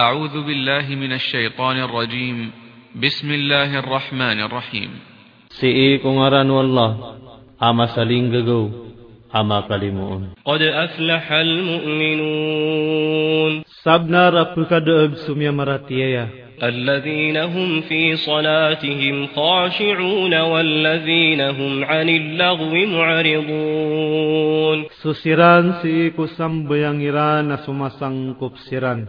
أعوذ بالله من الشيطان الرجيم. بسم الله الرحمن الرحيم. سئيكم أران والله. أما سلينغغو أما قلمون قد أفلح المؤمنون. سبنا ربك دعب سمي مراتيا. الذين هم في صلاتهم خاشعون والذين هم عن اللغو معرضون. سسران سيكو سمبيانغران سمسان كبسران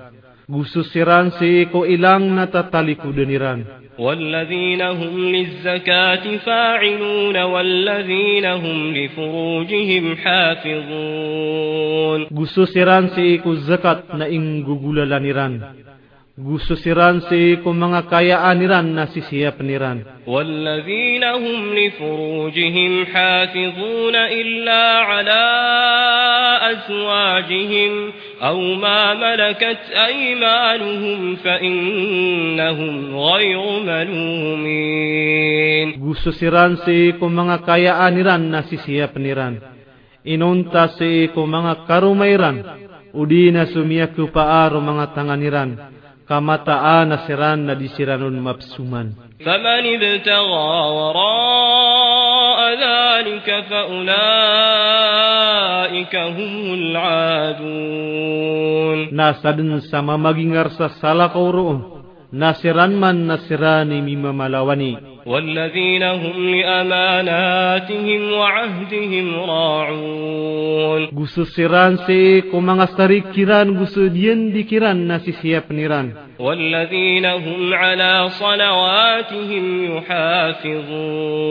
Gususiran si ko ilang natatalikudan iran. والذين هم للزكاة فاعلون والذين هم لفروجهم حافظون Gususiran si ko zakat na inggugulalan iran. Gususiran si ko mga kayaan iran na sisiyap niran. والذين هم لفروجهم حافظون إلا على أزواجهم أو ما ملكت أيمانهم فإنهم غير ملومين Gususiran si ko mga kayaan iran na sisiyap niran. Inunta si ko mga karumairan. Udi na sumiyak ko paaro mga tanganiran. Kamataan na siran na disiranon mapsuman. فمن ابتغى وراء ذلك فأولئك هم العادون. ناسدن سما مغينر سالق ناسران من ناسراني مما ملواني والذين هم لأماناتهم وعهدهم راعون. قصص سيران سي كمان استريك كيران قصص دين دي كيران ناسي سيب نيران والذين هم على صلواتهم يحافظون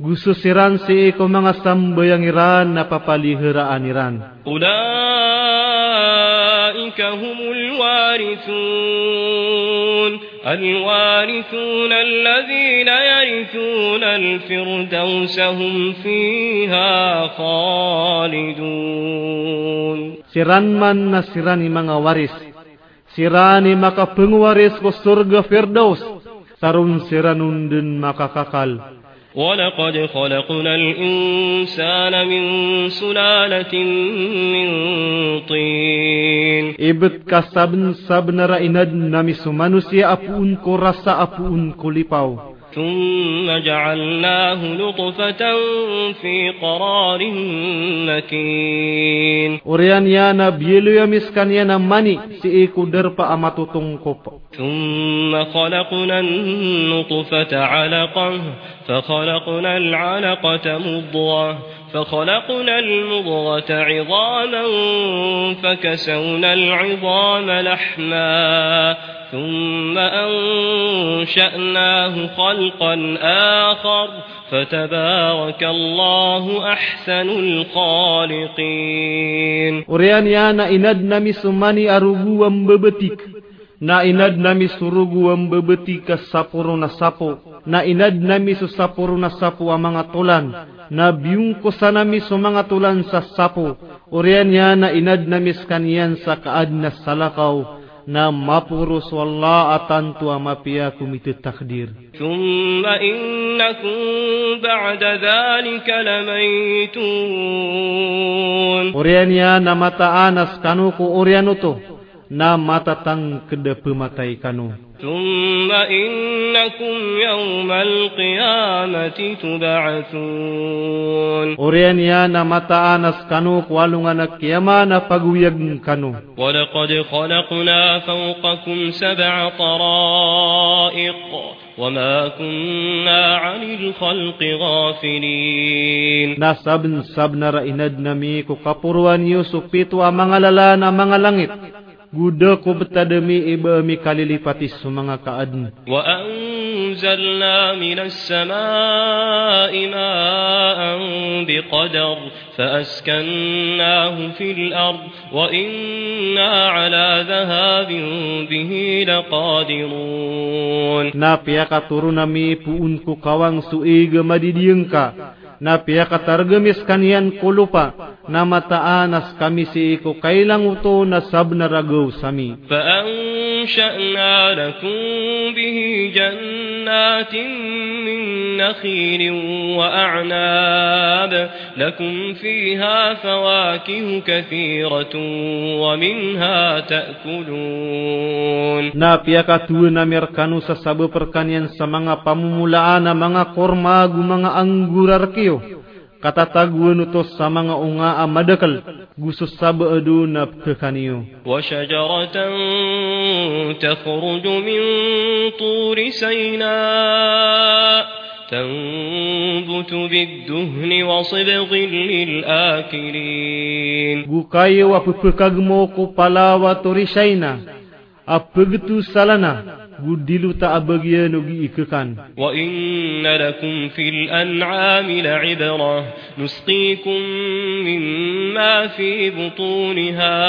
Gususiran si ko mga sambayang iran na papalihiraan iran. أولئك هم الوارثون الوارثون الذين يرثون الفردوس هم فيها خالدون Siran man na sirani mga waris. Sirani makapengwaris ko surga Firdaus. Sarun siranun din makakakal. ولقد خلقنا الإنسان من سلالة من طين Ibet kasabn sabnara inad nami sumanusia apuun ko rasa apuun ko lipaw. ثم جعلناه نطفة في قرار مكين Urian yana bielo yamis kanya mani si iku derpa amatutong ko. ثم خلقنا النطفة علقة فخلقنا العلقة مضغة فخلقنا المضغة عظاما فكسونا العظام لحما ثم أنشأناه خلقا آخر فتبارك الله أحسن الخالقين Urian yana inad nami sumani arugu ang bebetik. Na inad nami surugu ang bebetik ka sapuro na sapo. Na inad nami susapuro na sapo ang mga tulan. Na biyong ko sa nami sa mga tulan sa sapo. Urian yana inad nami skaniyan sa kaad na salakaw. Na mapuros wala atantu amapia kumiti takdir. ثم إنكم بعد ذلك لميتون Urian yana mataanas kanu ko urian uto. Na matatang kada pematay kanu. ثم إنكم يوم القيامة تبعثون Orian ya na mataanas kanu kwalungan na kiyama na paguyag kanu. ولقد خلقنا فوقكم سبع طرائق وما كنا عن الخلق غافلين Na sabn sab na rainad nami ko kapuruan Yusuf pito ang mga lala na mga langit. gudaku betademi iba mi kali lipati sumanga kaadun wa anzalna minas samai ma'an biqadar fa askannahu fil ard wa inna 'ala dhahabin bihi laqadirun. Napiaka turunami puunku kawang suiga madidiengka na piya katargamis kanian kulupa na mataanas kami si iku kailang uto na sab na ragaw sami. فأنشأنا لكم به جنات من نخيل وأعناب لكم فيها فواكه كثيرة ومنها تأكلون Na piya katuwa na merkanu sa sabo perkanian sa mga pamumulaan na mga korma gu mga anggurar kiyo. Katataguan ito sa mga unga amadakal gusto sabo adu na kekaniyo. وشجرة تخرج من طور سيناء تنبت بالدهن وصبغ للآكلين Gu kayo apupekagmo ko palawa torisayna. Apagtu salana. Gu dilu ta abagyan o giikakan. وإن لكم في الأنعام لعبرة نسقيكم مما في بطونها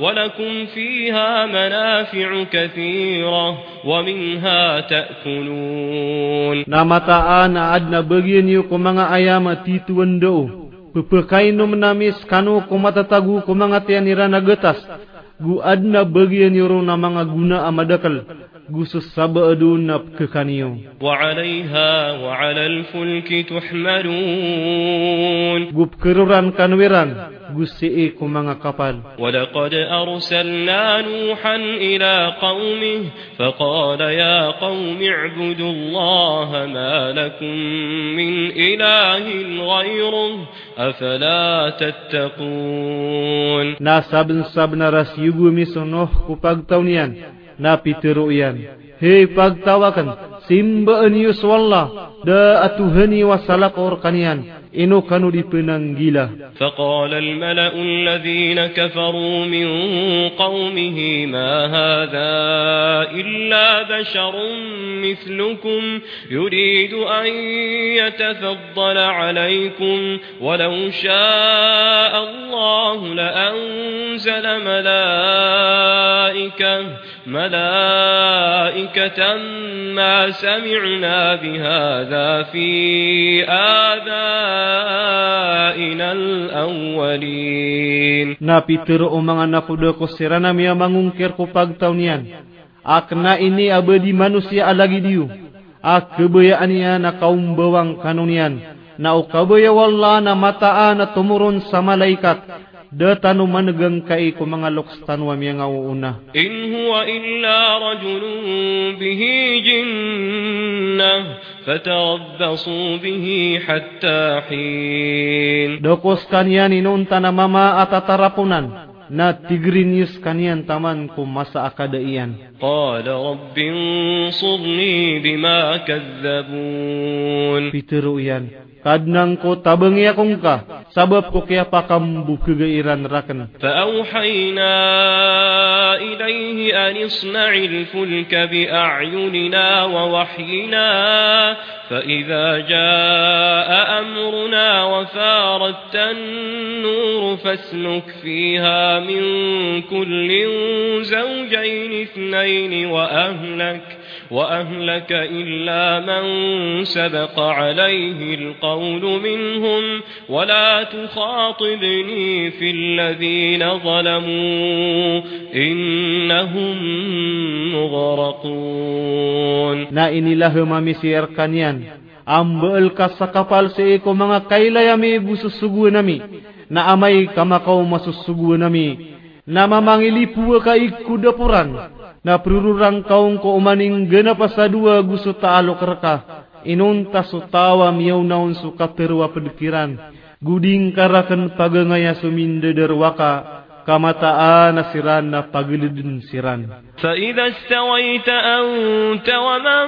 ولكم فيها منافع كثيرة ومنها تأكلون Namataan na ad na bagyan niyo ko mga ayama tituan do. Pupakain no menamis kanu ko matatagu ko mga tiyanira na getas. Gu ad na bagyan niyo ro na mga guna amadakal. Gusto saba adu na kekaniyo. وعليها وعلى الفلك تحملون Gu keruran kanwiran. Gusti e ko mga kapal. ولقد أرسلنا نوحا إلى قومه فقال يا قوم اعبدوا الله ما لكم من إله غيره أفلا تتقون Na sabn-sab na ras yugo misonoh ko pagtaunian. Na pitiruyan. Hei pagtawakan. Simbaan yus wallah. Da atuhani wasalak or kanian. Ino kanu dipenang gila. فقال الملأ الذين كفروا من قومه ما هذا إلا بشر مثلكم يريد أن يتفضل عليكم ولو شاء الله لأنزل ملائكة ملائكة ما سمعنا بهذا في inal awwalin na pitero umangan na kudo ko sirana miya mangungker ko pagtaw niyan akna ini abadi manusia alagi diu. Akbeya aniya na kaum bawang kanunian. Na ukabaya wallah na mataa na tumurun sa malaikat datanu manegeng kai ku mangaluk stanwa miangau una. In huwa illa rajulun bihi jinna fatarabbasu bihi hatta hin. Dokos kanian inun tanamama atatarapunan na tigrinius kanian taman ku masa akade ian qala rabbin surni bima kazzabun piteru ian. Kadnang ko tabangi akong ka. Sabab ko kaya pakambu kegairan rakan. فأوحينا إليه أن اصنع الفلك بأعيننا ووحينا فإذا جاء أمرنا وفارت النور فاسلك فيها من كل زوجين اثنين وأهلك وأهلك إلا من سبق عليه القول منهم ولا تخاطبني في الذين ظلموا إنهم مغرقون نا إن الله ما مسير كنيان أمبل كسكفال سيكو مع كيلا يمي بس سجو نمي نا أماي كما كاو مس سجو نمي نا ما مانيلي بوكا إيكو دبوران na prururang kaong ko umaning gana pasadua gusto taalok reka, inunta sutawa miyaw naon sukaterwa pedikiran, guding karakan pagangaya suminde derwaka, كمتآن سران فقلد سران. فإذا استويت أنت ومن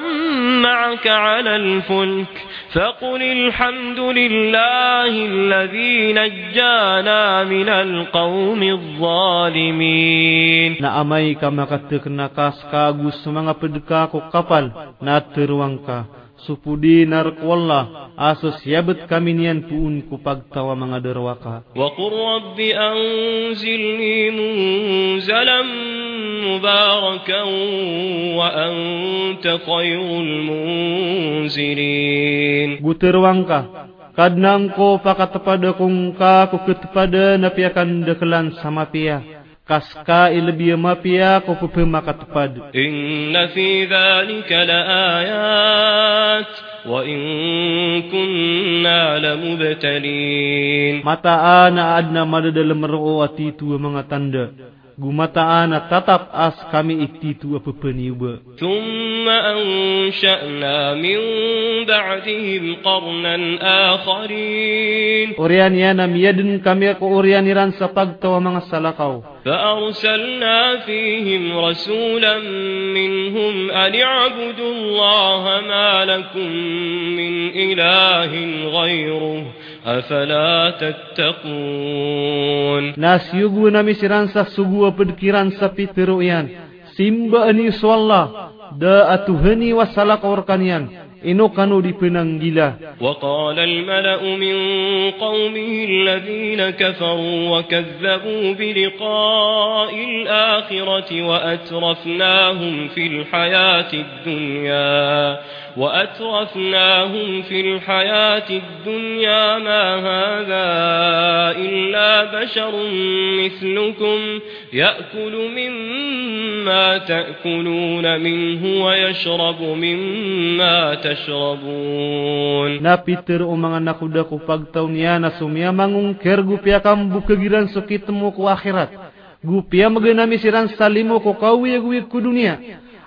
معك على الفلك فقل الحمد لله الذي نجانا من القوم الظالمين. نأمي كما قد كاسكا غسما قد كاكو قفل ناتروانكا supudi narkwalla asus yabat kami nian puun ku pagtawa mga darwaka wa qur rabbi anzilni munzalam mubarakan wa anta khayrul munzirin. Guter wangka kadnangko pakatepade kungka ku ketepade napiakan dekelan sama pia kaska ilbiya mapia ko pupema katepad inna fi dhalika la ayat wa in kunna la mubtalin mata ana adna madadalam ro atitu mga tanda gumataan at tatap as kami ititu apa peniuba. Thumma ansha'na min ba'dihim qarnan akharin. Orian yan na miyadin kami ako orian iran sa pagtawa mga salakaw. فأرسلنا فيهم رسولا منهم أن اعبدوا الله ما لكم من إله غيره أفلا تتقون؟ ناس يغو نمي سيران سف سغو ترويان سيمبا اني سوالا دا اتهني وسلق اوركانيان إنو كانوا دي وقال الملأ من قومه الذين كفروا وكذبوا بلقاء الآخرة وأترفناهم في الحياة الدنيا وأترفناهم في الحياة الدنيا ما هذا إلا بشر مثلكم يأكل مما تأكلون منه ويشرب مما تشربون. نا بيتر أو مانا ناكو داكو فاكتاو نيا ناسوم يا مانون كير غو بيا كام بوكا غيران سكيت موكو اخيرات غو بيا مغنامي سيران ساليمو كو قاوي غوي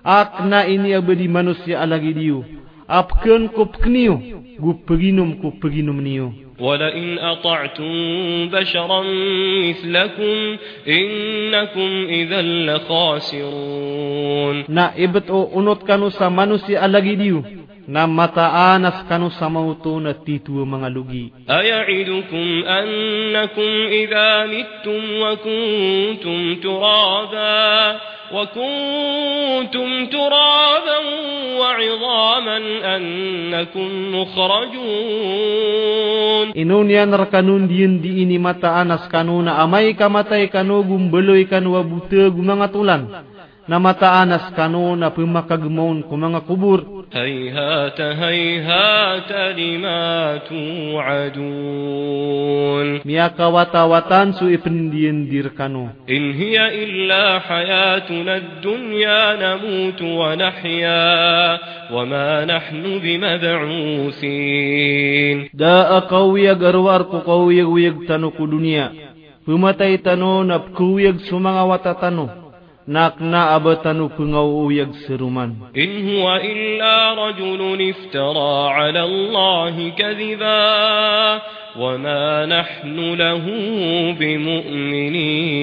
Ak na ini abadi manusia alagi diyo. apken ko pkniu gu peginum ko peginum niu. Wala in ata'tum basharan mithlakum innakum idhal la khasirun na ibet o unot kanu sa manusia alagi diu na mata anas kanu sa mauto na titu mga lugi aya'idukum annakum idha mittum wa kuntum turaba وكنتم ترابا وعظاما أنكم مخرجون. إنون ينر كانون دين ديني متى أنس كانون أماي كمتى كانو gumbelo ikan wabuta na mata anas kanuna pumakagmon kumanga kubur. هيهات هيهات لما توعدون مياكا واتا واتان سو ipendien dirkano إن هي إلا حياتنا الدنيا نموت ونحيا وما نحن بمبعوثين دا أقوي أغروار قوي ويغ تنو كدنيا Pumatay tano na kuyag sumanga watatano ناقنا أبتن كنو يغسرمن إن هو إلا رجل افترى على الله كذبا وما نحن له بمؤمنين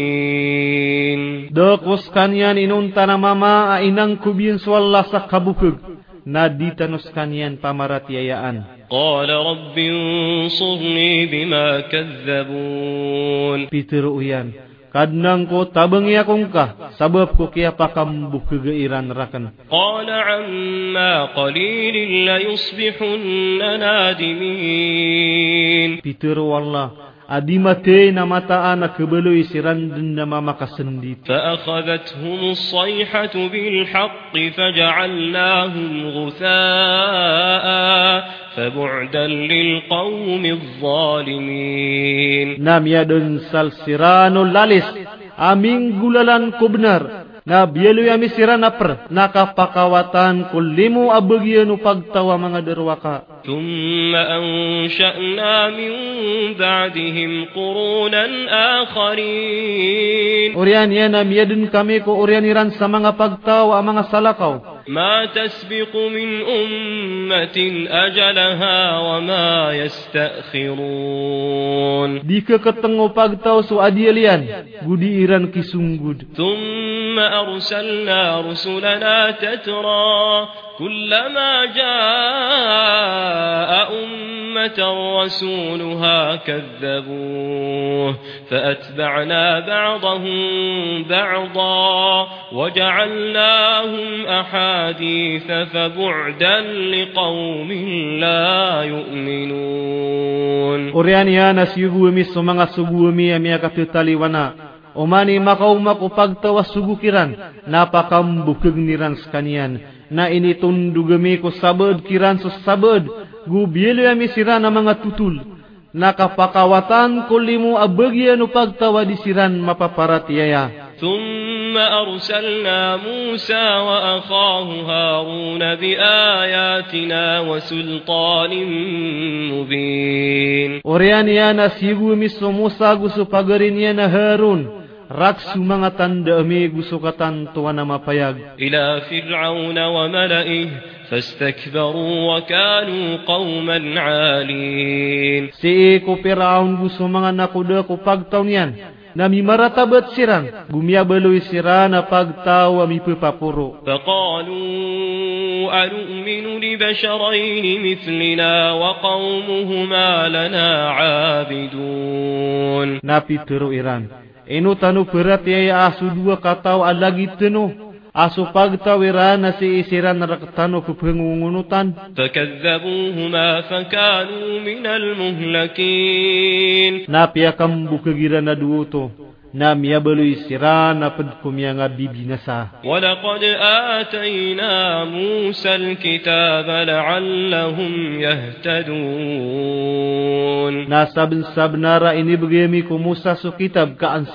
دق وسكانيان إنون تنماما إنان كبين سوالله سكبكك naditanuskanyan pamaratyayaan. Qala قال رب انصرني بما كذبون uyan. Kadnang ko tabang ya kong ka sabab ko kaya pakam bukagairan rakan. Qala amma qalilin la yusbihun nadimin. Peter wallah أدمتي نمتا أنا كبلوي سرندن نما مقسندي فأخذتهم الصيحة بالحق فجعلناهم غثاء فبعدا للقوم الظالمين. نام يدن سلسران لاليس. أمين قللان كبنر. na bieluya mi sira na napr, nakapakawatan kulimu abagyan upagtawa mga derwaka. Thumma ansha'na min ba'dihim qurunan akharin. Urian yan, namiyadun kami ko urianiran sa mga pagtawa, mga salakaw. ما تسبق من أمة أجلها وما يستأخرون. Di keketengo pagtaw so adialian gudi iran kisunggud ثم أرسلنا رسلنا تترى كلما جاء أمة رسولها كذبوه فأتبعنا بعضهم بعضا وجعلناهم أحاديث فبعدا لقوم لا يؤمنون. أريان يا نسيه ومي سمغ سبو مي أمي أكتو أماني مقاومك وفقت وسبو كيران ناپا كم بكغنران سكانيان na initundugami ko sabad kiran so sabad gu bielo yami siran na mga tutul. Nakapakawatan kulimu abagyan upagtawa di siran mapaparatiyaya. ثم أرسلنا موسى وأخاه هارون بآياتنا وسلطان مبين Orian yan na sibu miso Musa gusto pagarin yan na Harun. Raksu mga tanda ami gusto katan tuwa na mapayag. إلى فرعون وملئه فاستكبروا وكانوا قوما عالين Si ko Piraon gusto mga nakuda ko pagtaw niyan. Nami maratabat siran. Gumia baloy siran na pagtaw ami papuro. فقالوا أنؤمن لبشرين مثلنا وقومهما لنا عابدون Napi tero iran. eno tanu berat ya asu dua katau alagi tenu asu pagta wira nasi isiran rak tanu kupengungunutan. Fakadzabuhuma fakanu minal muhlakin. Napi akam buka نام يبلو سرا نفدكم يا نسا ولقد آتينا موسى الكتاب لعلهم يهتدون ناسب موسى كتاب كأن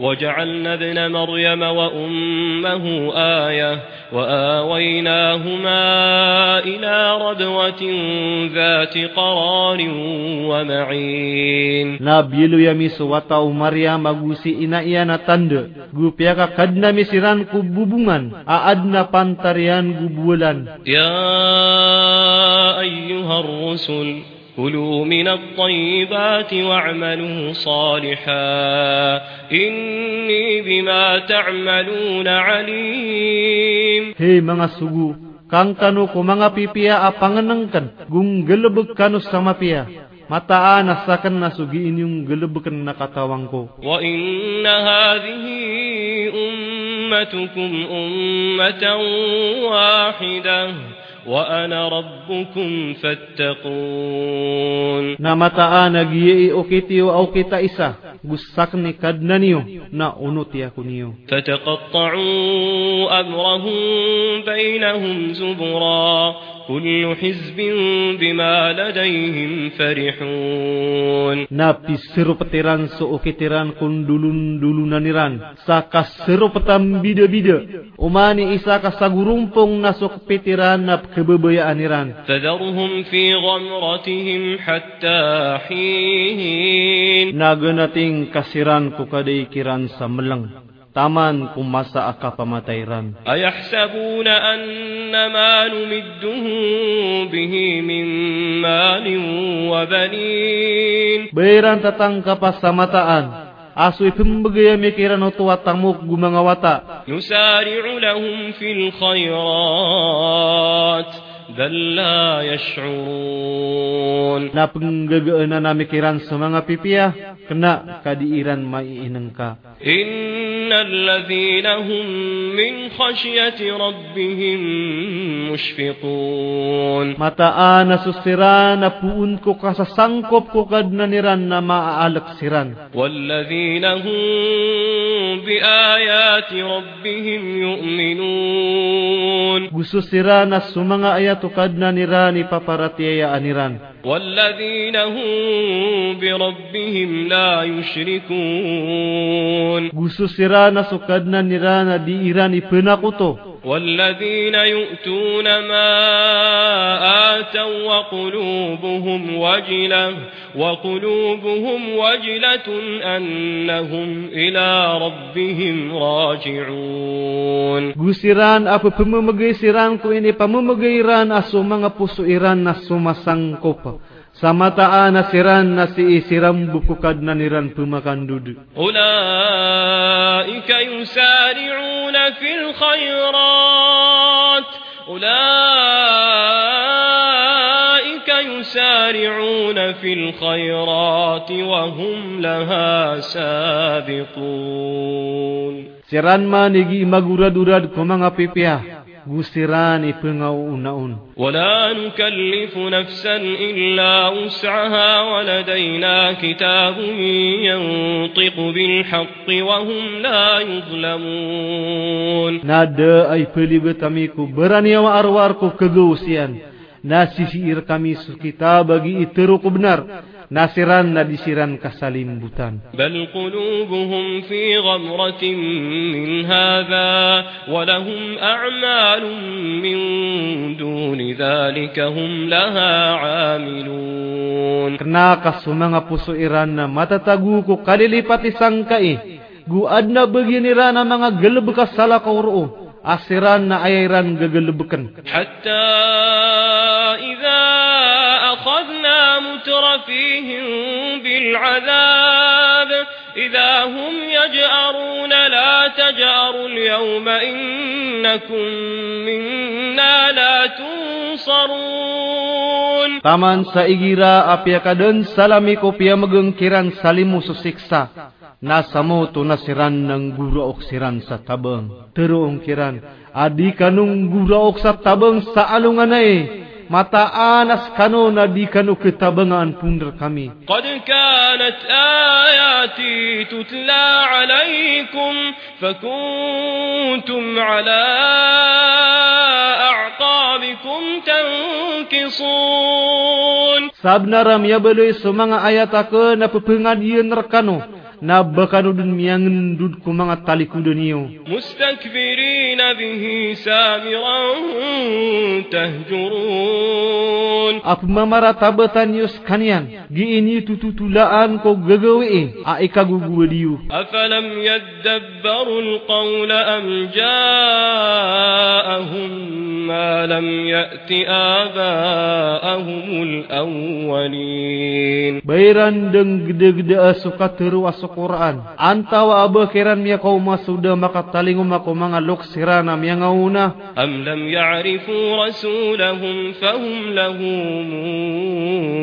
وجعلنا ابن مريم وأمه آية وآويناهما إلى ربوة ذات قرار ومعين نابيلو مريم suwata umaria magusi ina iya na tanda. Gupya ka kadna misiran ku bubungan. Aad na pantarian gubulan. يا أيها الرسل كلوا من الطيبات واعملوا صالحا إني بما تعملون عليم Hei mga sugu. Kang kanu ko mga pipia apanganangkan. Gung gelebek kanu sama pia. متى نسكن نسجين ينقلبكن نقتوانكو وإن هذه أمتكم أمة واحدة وأنا ربكم فاتقون نمتى نجيئي أكتي وأوكت إسا gusakni kadnaniyo. Na unuti yakuniyo fataqatta'u amrahum bainahum zubura. كل حزب بما لديهم فرحون Na pisiro petiran so okitiran kun dulun dulunaniran. Sa kasiro petam bida-bida. Umani isa kasagurumpong nasok petiran na kebebayaaniran. فذرهم في غمرتهم حتى حين Naganating kasiran ko kadaikiran sa melang. taman kum masa akah pamatairan ayahsabuna annama numidduhum bihi min malin wa banin beran tatang kapas samataan Aswi pembegaya mikiran atau watamuk gumangawata. Nusari'u lahum fil khairat. بل لا يشعرون Na penggagaan na namikiran sa mga pipiya. Kena kadiiran maiinang ka. إن الذين هم من خشية ربهم مشفقون Mataan na susiran na puun ko kasasangkop ko kad na niran na maaalaksiran. والذين هم بآيات ربهم يؤمنون Gusto sira na sumanga ayat ukad na niran ipaparatiyaya aniran. والذين هم بربهم لا يشركون Gusto sira na sukad na niran na di iran ipenakuto. والذين يؤتون ما آتوا وقلوبهم وجلة وقلوبهم وجلة أنهم إلى ربهم راجعون. غسيران أف بممغي سيران كويني بممغي إيران أسو مغا بوسو إيران أسو مسان كوبا Samataan nasiran nasi isiram buku kadnaniran pemakan duduk. Ulaika yusari'una fil khairat. Ulaika yusari'una fil khairat. Wahum laha sabiqun. Siran manigi magurad-urad kumang apipiah. وسران بنغو نون ولا نكلف نفسا إلا وسعها ولدينا كتاب ينطق بالحق وهم لا يظلمون ناد أي بلي بتميكو برانيا وأرواركو kegausian. nasisir kami kita bagi iteru benar. Nasiran na disiran kasalimbutan. Bal qulubuhum fi ghamratin min hadha wa lahum a'malun min duni dhalika hum laha 'amilun. Kena kasumanga puso iran na matatagu ko kalilipati sangkai. Gu adna begini rana mga geleb kasala kauro asiran na ayran gagalebekan. Hatta idza akhadna mutrafihim bil azab idza hum yaj'aruna la taj'aru al yawma innakum minna la tunsarun. Taman sa igira apya kaden salami ko pia magengkiran salimu susiksa nasa mo to nasiran ng guraok siran sa tabang. Teruong kiran, adi kanung guraok sa tabang sa alungan ay, mataanas kano na di kano kitabangan punder kami. Qad kanat ayati tutla alaykum, fakuntum ala a'qabikum tankisun. Sabnaram ya beloy sumanga ayat ako na pepengadian rekano, na bakanu dun miyangan dud ko mga talikudun niyo. Mustakbirina bihi samiran tahjurun. Apo mamaratabatan niyo kanian, gi ini tututulaan ko gagawi a ikaguguwa diyo. Afalam yaddabbaru al-qawla am ja'ahum ma lam ya'ti aba'ahum al-awwalin. Bayran deng gede-gede asuka teru asuk Quran. Antawa aba kiran miya kau masuda makatalingo mako mga luksirana miya ngauna. Am lam ya'rifu rasulahum fahum lahu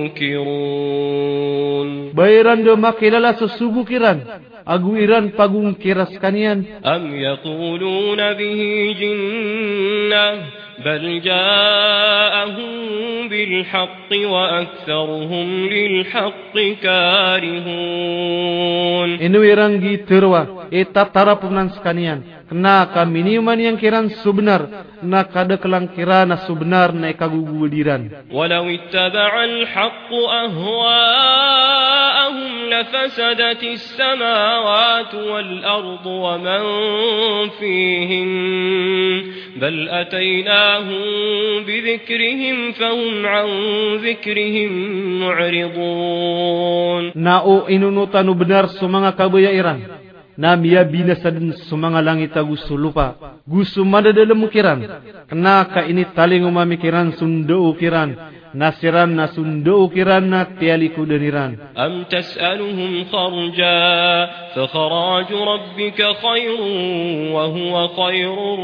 munkirun. Bayiran do makilala susugu kiran. Agu iran pagung kiras kanian. Am yaquluna bihi jinnah. بل جاءهم بالحق وأكثرهم للحق كارهون. Inu irangi terwa eta tarapunan sekanian kena kami niuman yang kiran subnar na kada kelang kirana subnar na ikagugudiran walau ittaba'al haqqu ahwa'ahum lafasadatis samawati wal ardu wa man fihin bal ataynahum bidhikrihim fahum an dhikrihim mu'ridun. Nao inunutanu benar sumanga kabuyairan na miya binasa din sumanga langit a gusto lupa. Gusto madadala mukiran. Kena ka ini taling umamikiran sundo ukiran. Nasiran na sundo ukiran na tialiku daniran. Am tas'aluhum kharja fa kharaju rabbika khayrun wa huwa khayrur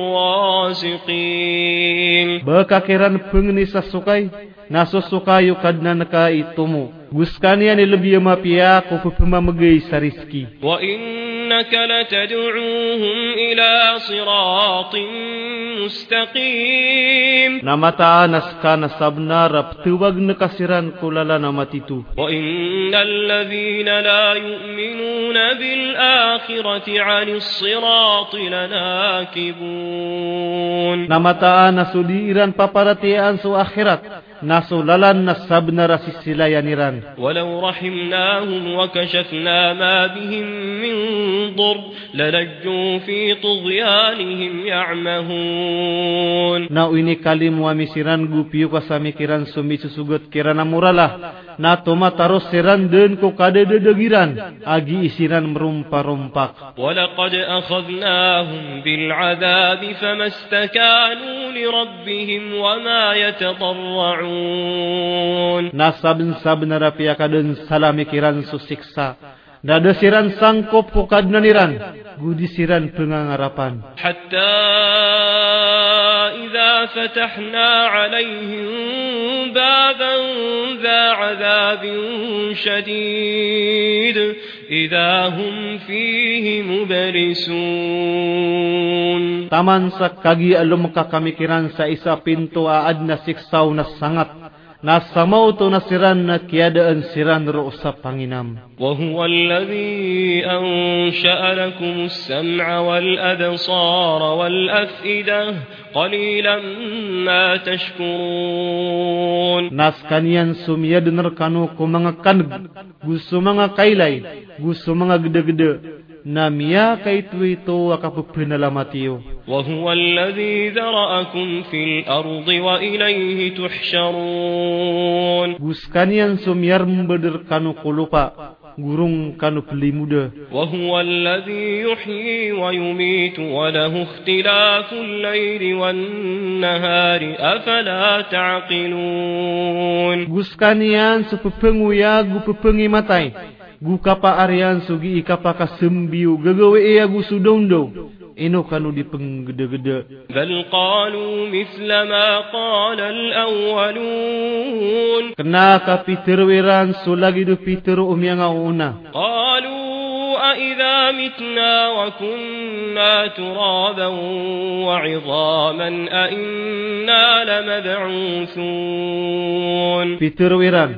rasiqin. Bakakiran pengenisa sukai. Nasusukayo kadna naka itumu. Guskanian lebih mapia ko pepemamagay sa riski. Wa innaka latad'uuhum ila siratin mustaqim. Namataanas ka na sabna raptuwag na kasiran ko lala na matitu. Wa innal ladhina la yu'minuna bil akhirati 'anis sirati lanakibun. Namataanas udiiran paparatian su akhirat. نصللن نصبن رسسلا ينيران. ولو رحمناهم وكشفنا ما بهم من ضر للجوا في طغيانهم يعمهون. ناويني كلم ومسيران غوبيو كسامي كيران سمي سسوغت كيران مرلا Na tuma taros siran den ko kade dedegiran agi isiran merumpa-rumpak. Walaqad akhadnahum bil adab famastakanu li rabbihim wama yatadarrun. Na sabna rapia piaka salamikiran susiksa. Da desiran sangkup kau kadnaniran gudi siran pengangarapan. Hatta idza fatahna alaihim baban عذاب شديد إذا هم فيه مبرسون. تمان سكاجي ألمك كمكران سايسا بنتو أدنى سيكساو نسانات Na samau to na siran na kiadaan siran ro usap panginam. وهو الذي أنشأ لكم السمع والأبصار والأفئدة قليلا ما تشكرون Nas kanian sumia dener kanu ko mga kanag, gusto mga kailay, gusto mga gede-gede, na miya kay tuwito akapupunalamatiyo. وهو الذي ذرأكم في الأرض وإليه تحشرون Gus kanian sumiyar mbeder kanu kulupa, gurung kanu pelimuda. وهو الذي يحيي ويميت وله اختلاف الليل والنهار أفلا تعقلون Gus kanian sepepengu ya gu pepengi matai. gukapa arian sugi ikapa ka sembiu. Gegewe ia e gu sudondo ino kanu dipenggede-gede bal qalu misla ma qala al awwalun kena ka piter wiran sulagi du piter umiang auna qalu wa مِتْنَا a inna وَعِظَامًا أَإِنَّا weran.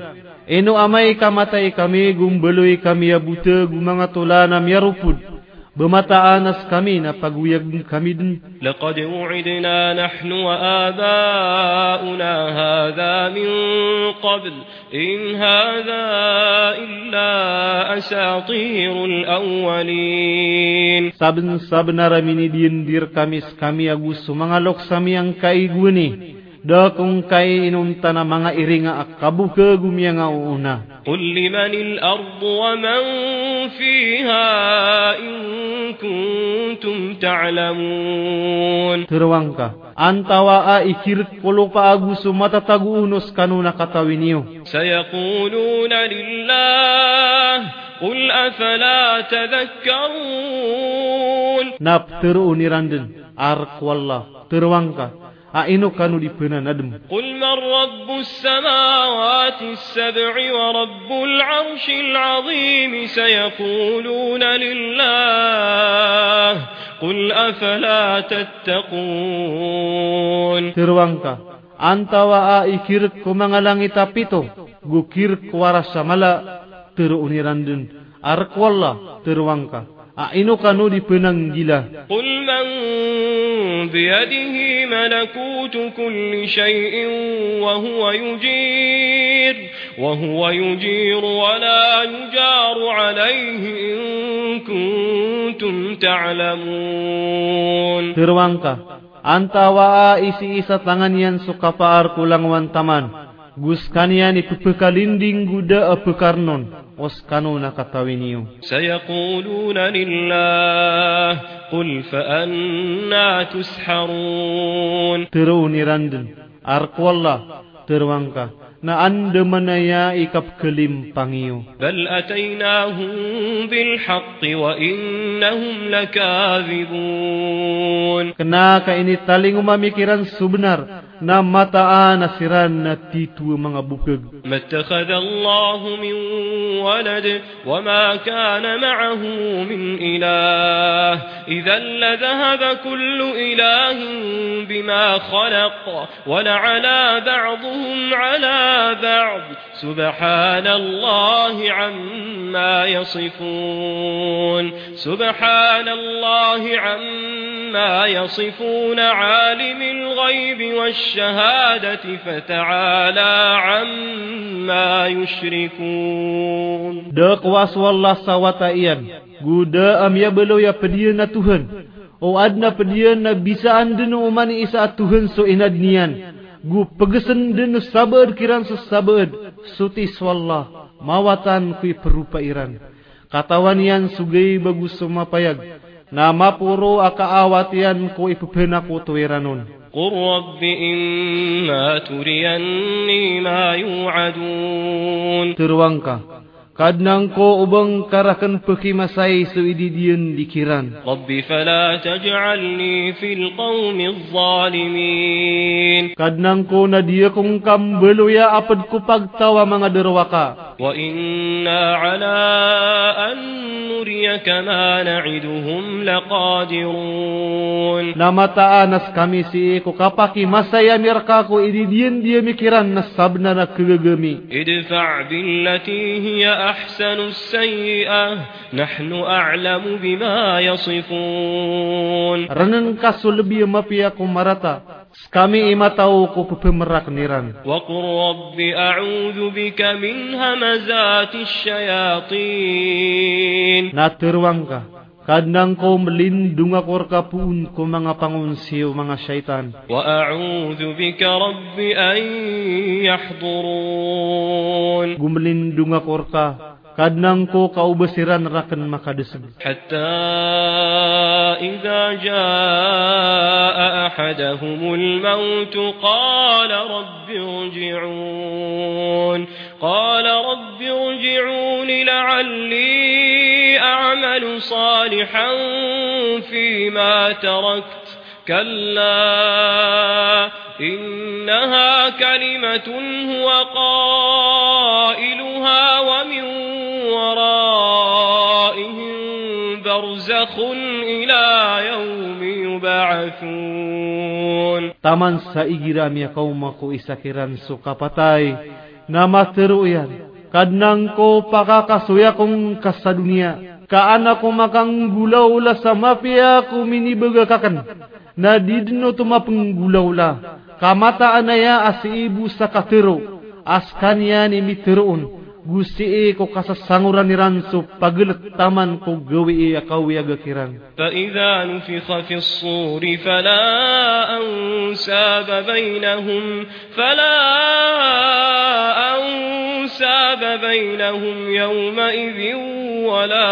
Eno amai kamatai kami gumbelui kami ya buta gumanga tulana ya ruput. Bermata kami na paguyag kami din. Laqad u'idna nahnu wa aba'una hadha min qabl. In hadha illa asatirul awwalin. Saben-saben aramini diendir kami agus ya sumangalok sami yang kaiguni da kung kay inunta na mga iringa a kabuke gumiya nga una. Qul limanil ardu wa man fiha in kuntum ta'lamun. Turwangka antawa a ikir kulupa agu sumata tagunos kanuna katawiniyo sayaquluna lillah Qul afala tadhakkarun. Nap teru uniran wallah, Arkwallah Teruangkah Ha, aino kanu di pena nadem qul mar rabbus samawati sab'i wa rabbul arshil azim sayaquluna lillah. Qul afala tattaqun. Tirwangka antawa a ikir kumangalangi tapito gukir kuara samala teru uniran dun arqwalla Ha, aino kanu di penanggila qul man biyadihi malakutu kulli shay'in wa huwa yujir wa huwa yujir wa la yujar alaihi in kuntum ta'lamun tirwangka antawa isi isa tangan yang suka paar kulang wantaman. guskanian itu pekalinding guda apekarnon Os kanu nakatawiniyo. سيقولون لله قل فأنا تسحرون Teru niranden. Arkwallah. Terwang ka. Na anda manaya ikap kelimpangiyo. بل أتيناهم بالحق وإنهم لكاذبون Kena ka ini taling umamikiran subenar. Na mataan nasiran na titu mga bukag. ما اتخذ الله من ولد وما كان معه من إله إذا لذهب كل إله بما خلق ولعلى بعضهم على بعض سبحان الله عما يصفون سبحان الله عما يصفون عالم الغيب والشهادة فتعالى عما يشركون Dek was wallah sawata iyan. Guda am ya belo ya pedian na Tuhan. O adna pedian na bisaan denu umani isa at Tuhan so inad niyan. Gu pegesen denu sabar kiran so sabar. Suti swallah. Mawatan kui perupa iran. Katawan yan sugay bagus sumapayag. Nama puro akaawatian ko ipupena ko tuwiranon. قل رب إما تريني ما يوعدون Terwang kadang ko ubang karakan peki masai suidi dian dikiran. Rabbi fala taj'alni fil qawmi zalimin. Kadang ko nadia kungkam belu ya apad ku pagtawa mga derwaka. Wa inna ala an nuriyaka ma na'iduhum laqadirun. Nama ta'anas kami si ku kapaki masai amirka ku idi dia mikiran nasabna na kegegemi. Idfa' billati hiya أحسنوا السيئة نحن أعلم بما يصفون. رنن كسل بي ما فيك سكامي إما تاوكو كبمرك نيران وقل رب أعوذ بك من همزات الشياطين. ناتروانكا ka. Kadnang ko melindung akor kapun ko mga pangunsiw mga syaitan. وأعوذ بك رب أن يحضرون Gumelindung akor ka. Kadnang ko kaubasiran rakan makadeseg. حتى إذا جاء أحدهم الموت قال رب ارجعون قال رب ارجعون لعلي أعمل صالحا فيما تركت كلا إنها كلمة هو قائلها ومن ورائهم برزخ إلى يوم يبعثون Taman sa igirami akaw mako isakiran so kapatay. Na materuyan. Kadnang ko pakakasuya kong kasadunia. kaana ko makang gulau la sama mafia ko mini bagakakan na didno to mapenggulau la kamata anaya as ibu sa katero askania ni mitruun Gusi e ko kasasanguran ni ranso pagelet taman ko gawi e akaw ya gakiran fa idza fi as-sur fala ansa bainahum. Fala ansa bainahum yawma idhin ولا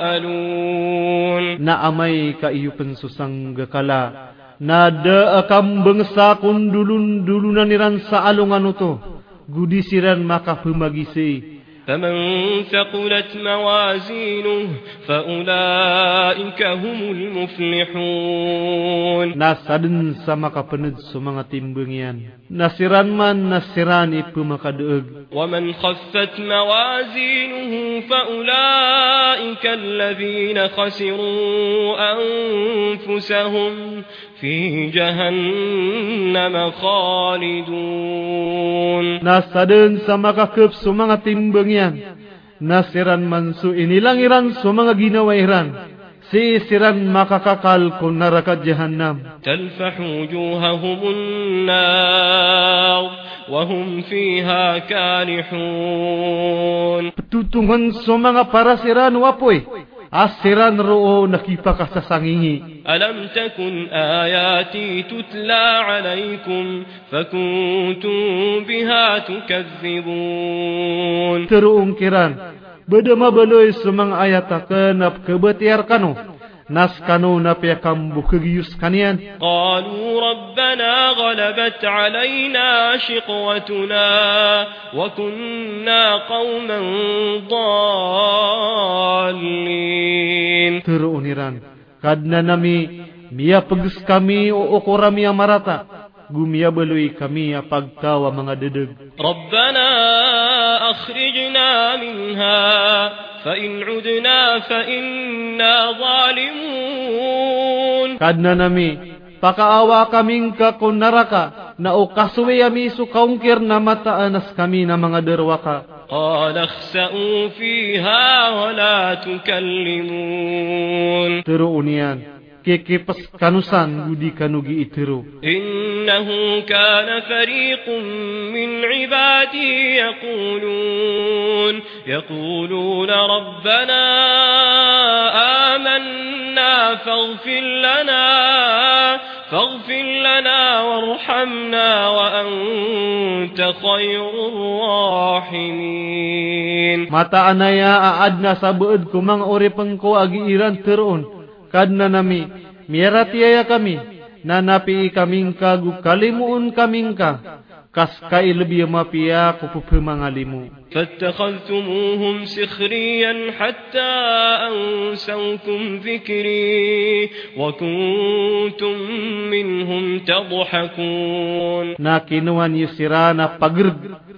يتساءلون na amay kaiyupan susang gakala na da akam bangsa kun dulun dulunan niran sa alungan uto gudisiran maka pumagisi فمن ثقلت موازينه فأولئك هم المفلحون. Nasadun sama kapenid sumanga timbungian Nasiran man nasiran ipu makaduog ومن خفت موازينه فأولئك الذين خسروا أنفسهم. في جهنم خالدون nasadin sa maka kep sa mga timbangyan nasiran man su inilangiran sa mga ginawairan si siran makakakal ko narakat jahannam تلفح وجوههم النار وهم فيها كالحون Petutungan sa mga parasiran wapoy. Asiran roo nakipakasasangingi. ألم تكن آياتي تتلى عليكم فكنتم بها تكذبون Teruong kiran. Beda mabaloy sa mga ayat akanap kabatiar kano. Nas ناس كانوا نبيكم بكريوس كانيان قالوا ربنا غلبت علينا شقوتنا وكنا قوما ضالين. ترونيران قد ننمي ميا بغس كمي وقرمي مرتا. ang marata. Gumia baloy kami a pagtawa mga dedeg. ربنا أخرجنا منها فإن عدنا فإنا ظالمون Kadna nami, pakaawa kaming ka kung naraka, na o kasuwi ami su kaungkir na mataanas kami na mga derwaka. قال اخسأوا فيها ولا تكلمون Tero kekepas kanusan budi kanugi itiru. Innahu kana fariqun min ibadi yaqulun. Yaqulun rabbana amanna faghfir lana. Faghfir lana warhamna wa anta khairur rahimin. Mata anaya aadna sabeud kumang ore pengko agi iran terun kadna nami mierati aya kami. Na napi kamingka gu kalimuun kamingka. Kas kai lebih ma pia kupu pemangalimu fattakhadhtumuhum sikhriyan hatta ansawkum dhikri wa kuntum minhum tadhhakun. Nakinuan yusirana pagir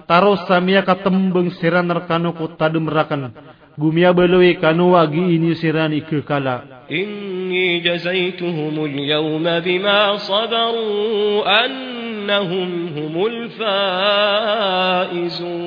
taro samia katembung siran rekanu kutadumrakan rakan gumia belui kanu wagi ini sirani kekala إني جزيتهم اليوم بما صبروا أنهم هم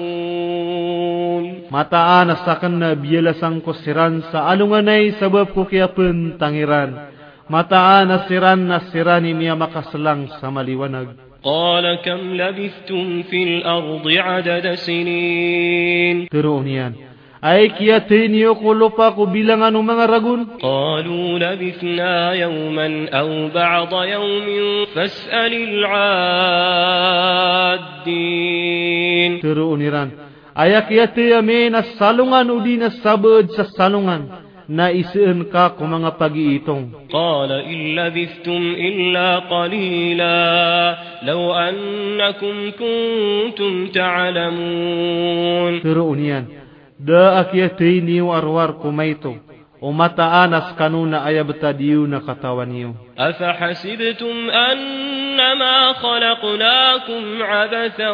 الفائزون mata anas akan na biela sangko siran sa alunganay sabab ko kaya pentangiran mata anas siran na sirani miya makaselang sa maliwanag قال كم لبثتم في الأرض عدد سنين Teruunian. Ay kia tinio ko lupa ko bilang anu mga ragun. قالوا لبثنا يوما أو بعض يوم فاسأل العادين Teruuniran. Ay kia te amin as salungan udi na sabad sa salungan. Na iseen ka ko mga pagi itong. قال إن لبثتم إلا قليلا لو أنكم كنتم تعلمون Teruunian. Da akia tinio arwar ko maito. O mata anas kanuna aya betadiu na katawan niyo. أفحسبتم أنما خلقناكم عبثا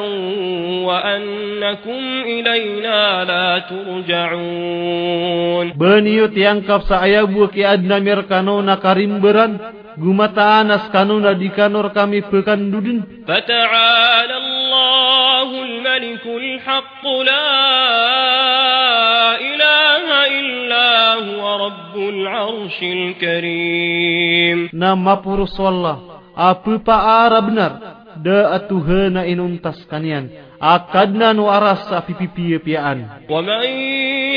وأنكم إلينا لا ترجعون Beniyo tiangkap sa ayabu ki adna mir kanuna karimberan. Gumata anas kanuna di kanor kami pekan dudin. فتعالى الله الملك الحق العرش الكريم na mapurus wallah apa pa ara benar da atuhana inuntas kanian akadna nu aras sa pipi pian ومن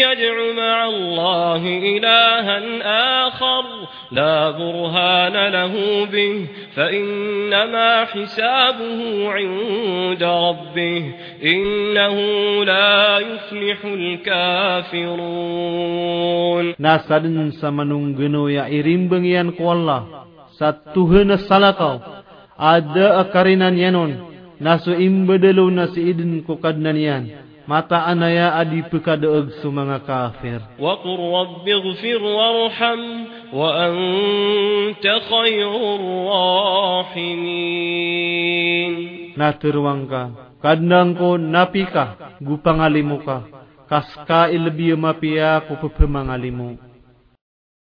يدع مع الله إلها آخر لا برهان له به فإنما حسابه عند ربه إنه لا يفلح الكافرون na sadin sa manunggeno ya irimbeng yan ko Allah sa tuhana salakaw ada akarinan yanon. Nasu imbedelu nasi idin ku kadnanian. Mata anaya adi pekade sumanga kafir. Wa qur rabbighfir warham wa anta khairur rahimin. Naturwangka kadnangku napika gupangalimuka kaska ilbiya mapia ku pepemangalimu.